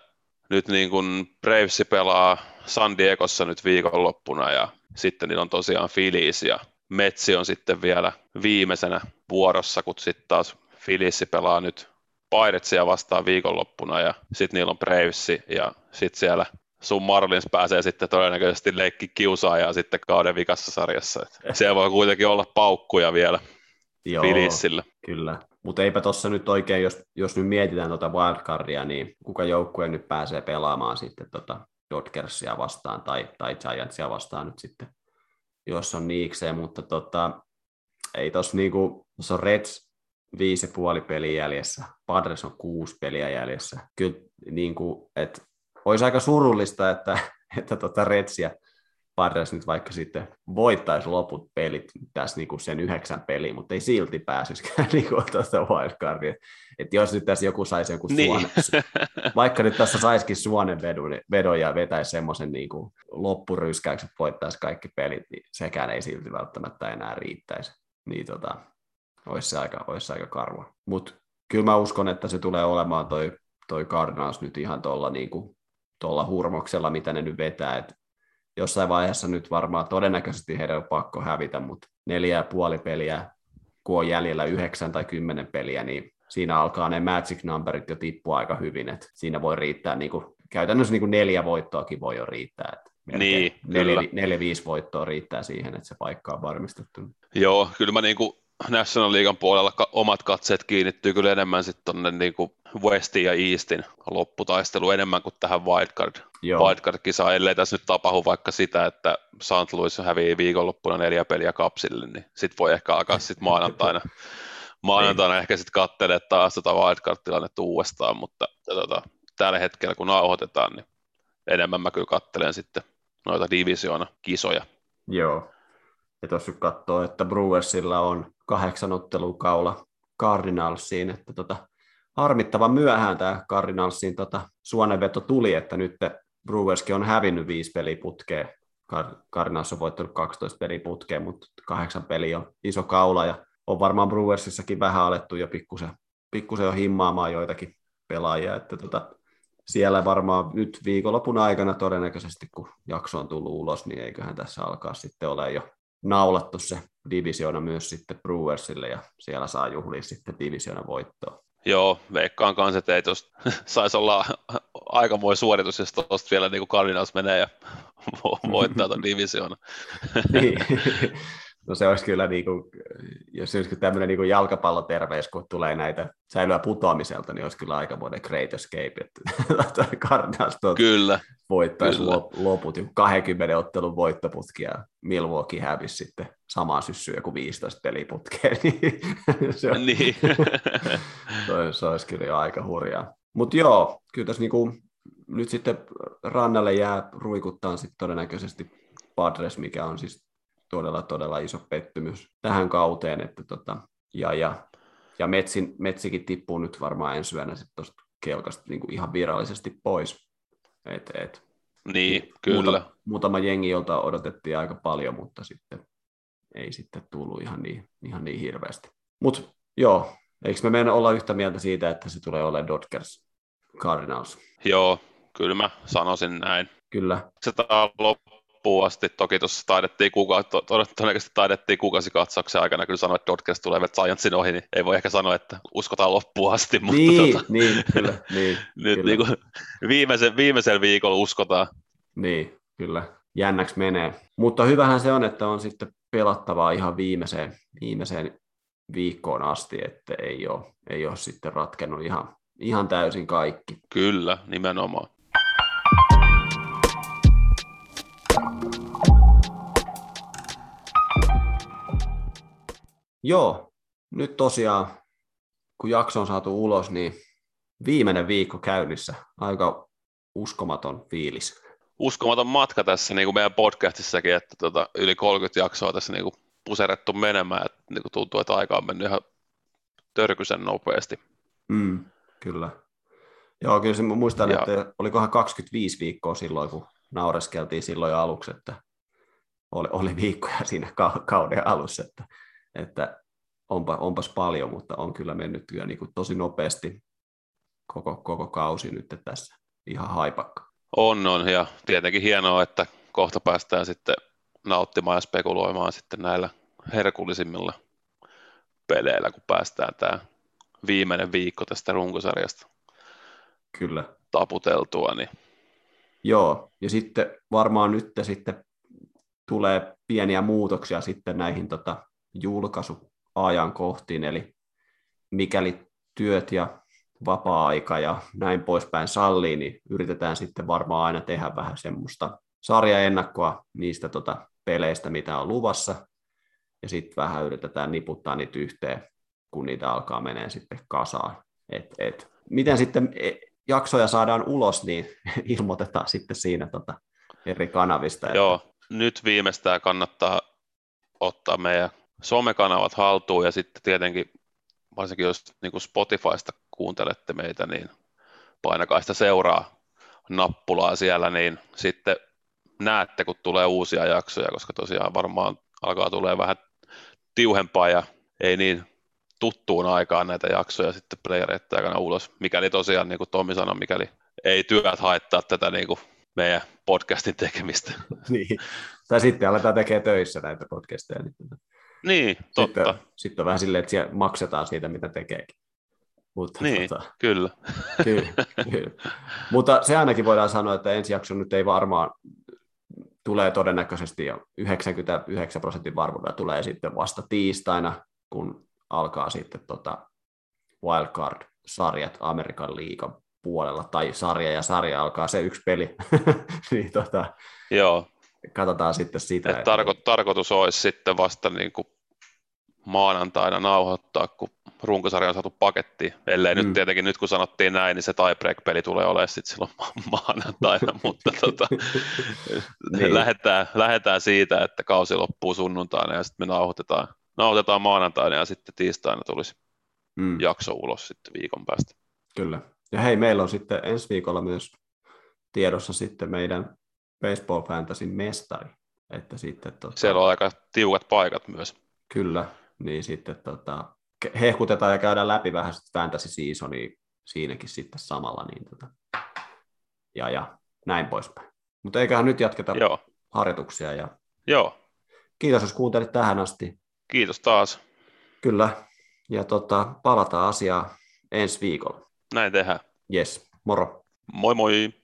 nyt niin kuin Braves pelaa San Diegossa nyt viikonloppuna ja sitten niillä on tosiaan Phillies ja Metsi on sitten vielä viimeisenä vuorossa, kun sitten taas Phillies pelaa nyt Piratesia vastaan viikonloppuna ja sitten niillä on Bravesi ja sitten siellä sun Marlins pääsee sitten todennäköisesti leikki kiusaajaa sitten kauden vikassa sarjassa. Et siellä voi kuitenkin olla paukkuja vielä Joo, Filisillä. Kyllä. Mutta eipä tuossa nyt oikein, jos, jos nyt mietitään tuota wildcardia, niin kuka joukkue nyt pääsee pelaamaan sitten tota Dodgersia vastaan tai, tai Giantsia vastaan nyt sitten, jos on niikseen, mutta tota, ei tuossa niinku, tuossa on Reds viisi ja puoli peliä jäljessä, Padres on kuusi peliä jäljessä. Kyllä niinku, että olisi aika surullista, että, että tota Redsia Padres nyt vaikka sitten voittaisi loput pelit tässä niin kuin sen yhdeksän peliä, mutta ei silti pääsisikään niin kuin tuosta wildcardia. Että jos nyt tässä joku saisi joku niin. suonen, vaikka nyt tässä saisikin suonen vedon, vedon ja vetäisi semmoisen niin kuin loppuryskäykset, voittaisi kaikki pelit, niin sekään ei silti välttämättä enää riittäisi. Niin tota, olisi se aika, olisi se aika karua. Mutta kyllä mä uskon, että se tulee olemaan toi, toi Cardinals nyt ihan tuolla niin kuin, hurmoksella, mitä ne nyt vetää, että jossain vaiheessa nyt varmaan todennäköisesti heidän on pakko hävitä, mutta neljä ja puoli peliä, kun on jäljellä yhdeksän tai kymmenen peliä, niin siinä alkaa ne magic numberit jo tippua aika hyvin, että siinä voi riittää niin kuin, käytännössä niin kuin neljä voittoakin voi jo riittää. Että niin, neljä, neljä, viisi voittoa riittää siihen, että se paikka on varmistettu. Joo, kyllä mä niin kuin National Leaguean puolella omat katseet kiinnittyy kyllä enemmän sitten tuonne niin Westin ja Eastin lopputaistelu enemmän kuin tähän wildcard, wildcard-kisaan, ellei tässä nyt tapahdu vaikka sitä, että St. Louis hävii viikonloppuna neljä peliä kapsille, niin sitten voi ehkä alkaa sitten maanantaina, maanantaina ehkä sitten katselee taas tota wildcard-tilannetta uudestaan, mutta tota, tällä hetkellä kun nauhoitetaan, niin enemmän mä kyllä kattelen sitten noita divisioona kisoja. Joo, ja tuossa katsoo, että Brewersilla on kahdeksan ottelukaula Cardinalsiin, että tota, harmittavan myöhään tämä Cardinalsin tota, suonenveto tuli, että nyt Brewerskin on hävinnyt viisi peliputkea. Cardinals on voittanut 12 peliputkea, mutta kahdeksan peli on iso kaula ja on varmaan Brewersissakin vähän alettu jo pikkusen, pikkusen jo himmaamaan joitakin pelaajia, että tota, siellä varmaan nyt viikonlopun aikana todennäköisesti, kun jakso on tullut ulos, niin eiköhän tässä alkaa sitten ole jo naulattu se divisioona myös sitten Brewersille ja siellä saa juhlia sitten divisioona voittoa. Joo, veikkaan kanssa, että ei tosta, saisi olla aikamoinen suoritus, jos tuosta vielä niin kuin Cardinals menee ja voittaa tuon divisioona. niin. No se olisi kyllä, niin kuin, jos olisi tämmöinen niin jalkapalloterveys, kun tulee näitä säilyä putoamiselta, niin olisi kyllä aikamoinen great escape, että Cardinals kyllä, voittaisi kyllä. loput, 20 ottelun voittoputkia ja Milwaukee hävisi sitten samaan syssyyn joku 15 peliputkea, niin se, on, niin. se, se olisi kyllä jo aika hurjaa. Mutta joo, kyllä tässä niinku, nyt sitten rannalle jää ruikuttaa sitten todennäköisesti Padres, mikä on siis todella, todella iso pettymys tähän kauteen, että tota, ja, ja, ja Metsin, Metsikin tippuu nyt varmaan ensi yönä sitten tuosta kelkasta niin kuin ihan virallisesti pois. Et, et, niin, kyllä. Muutama, muutama jengi, jolta odotettiin aika paljon, mutta sitten ei sitten tullut ihan niin, ihan niin hirveästi. Mutta joo, eikö me mennä olla yhtä mieltä siitä, että se tulee olemaan Dodgers Cardinals? Joo, kyllä mä sanoisin näin. Kyllä. Se loppuun asti. Toki tuossa taidettiin, kuka, to, todennäköisesti taidettiin katsauksen aikana kyllä sanoa, että Dodgers tulee Giantsin ohi, niin ei voi ehkä sanoa, että uskotaan loppuun asti. Mutta niin, tota, niin, kyllä. Niin, nyt kyllä. Niin kuin viimeisen, viimeisellä viikolla uskotaan. Niin, kyllä. Jännäksi menee. Mutta hyvähän se on, että on sitten pelattavaa ihan viimeiseen, viimeiseen viikkoon asti, että ei ole, ei ole sitten ratkennut ihan, ihan täysin kaikki. Kyllä, nimenomaan. Joo, nyt tosiaan, kun jakso on saatu ulos, niin viimeinen viikko käynnissä. Aika uskomaton fiilis. Uskomaton matka tässä niin kuin meidän podcastissakin, että tota, yli 30 jaksoa tässä niin kuin puserettu menemään, että niin kuin tuntuu, että aika on mennyt ihan törkysen nopeasti. Mm, kyllä. Joo, kyllä se muistan, ja. että olikohan 25 viikkoa silloin, kun naureskeltiin silloin aluksi, että oli, oli viikkoja siinä kauden alussa, että että onpa, onpas paljon, mutta on kyllä mennyt kyllä niin kuin tosi nopeasti koko, koko kausi nyt tässä ihan haipakka. On, on, ja tietenkin hienoa, että kohta päästään sitten nauttimaan ja spekuloimaan sitten näillä herkullisimmilla peleillä, kun päästään tämä viimeinen viikko tästä runkosarjasta Kyllä. taputeltua. Niin... Joo, ja sitten varmaan nyt sitten tulee pieniä muutoksia sitten näihin tota, julkaisuajankohtiin, eli mikäli työt ja vapaa-aika ja näin poispäin sallii, niin yritetään sitten varmaan aina tehdä vähän semmoista sarjaennakkoa niistä tota peleistä, mitä on luvassa, ja sitten vähän yritetään niputtaa niitä yhteen, kun niitä alkaa menee sitten kasaan. Et, et, miten sitten e, jaksoja saadaan ulos, niin ilmoitetaan sitten siinä tota eri kanavista. Joo, että... nyt viimeistään kannattaa ottaa meidän somekanavat haltuun ja sitten tietenkin varsinkin jos niin kuin Spotifysta kuuntelette meitä, niin painakaa sitä seuraa nappulaa siellä, niin sitten näette, kun tulee uusia jaksoja, koska tosiaan varmaan alkaa tulee vähän tiuhempaa ja ei niin tuttuun aikaan näitä jaksoja sitten playereiden aikana ulos, mikäli tosiaan, niin kuin Tommi sanoi, mikäli ei työt haittaa tätä niin kuin meidän podcastin tekemistä. niin. Tai sitten aletaan tekemään töissä näitä podcasteja. Niin, niin totta. Sitten, sitten on vähän silleen, että siellä maksetaan siitä, mitä tekeekin. Mutta, niin, tota, kyllä. kyllä, kyllä. Mutta se ainakin voidaan sanoa, että ensi jakso nyt ei varmaan tulee todennäköisesti jo 99 prosentin varmuudella tulee sitten vasta tiistaina, kun alkaa sitten tota wildcard-sarjat Amerikan liikan puolella, tai sarja ja sarja alkaa se yksi peli, niin tota, Joo. Katsotaan sitten sitä. Et tarko- tarkoitus olisi sitten vasta niin kuin maanantaina nauhoittaa, kun runkosarja on saatu pakettiin, ellei mm. nyt tietenkin nyt kun sanottiin näin, niin se tiebreak-peli tulee olemaan sitten silloin ma- maanantaina, mutta tota, niin. lähdetään, lähdetään, siitä, että kausi loppuu sunnuntaina ja sitten me nauhoitetaan, nauhoitetaan maanantaina ja sitten tiistaina tulisi mm. jakso ulos sitten viikon päästä. Kyllä. Ja hei, meillä on sitten ensi viikolla myös tiedossa sitten meidän Baseball Fantasy mestari. Että sitten, tota... Siellä on aika tiukat paikat myös. Kyllä, niin sitten tota, hehkutetaan ja käydään läpi vähän sitten fantasy seasonia siinäkin sitten samalla. Niin tota, ja, ja näin poispäin. Mutta eiköhän nyt jatketa Joo. harjoituksia. Ja... Joo. Kiitos, jos kuuntelit tähän asti. Kiitos taas. Kyllä, ja tota, palataan asiaa ensi viikolla. Näin tehdään. Yes, moro. Moi moi.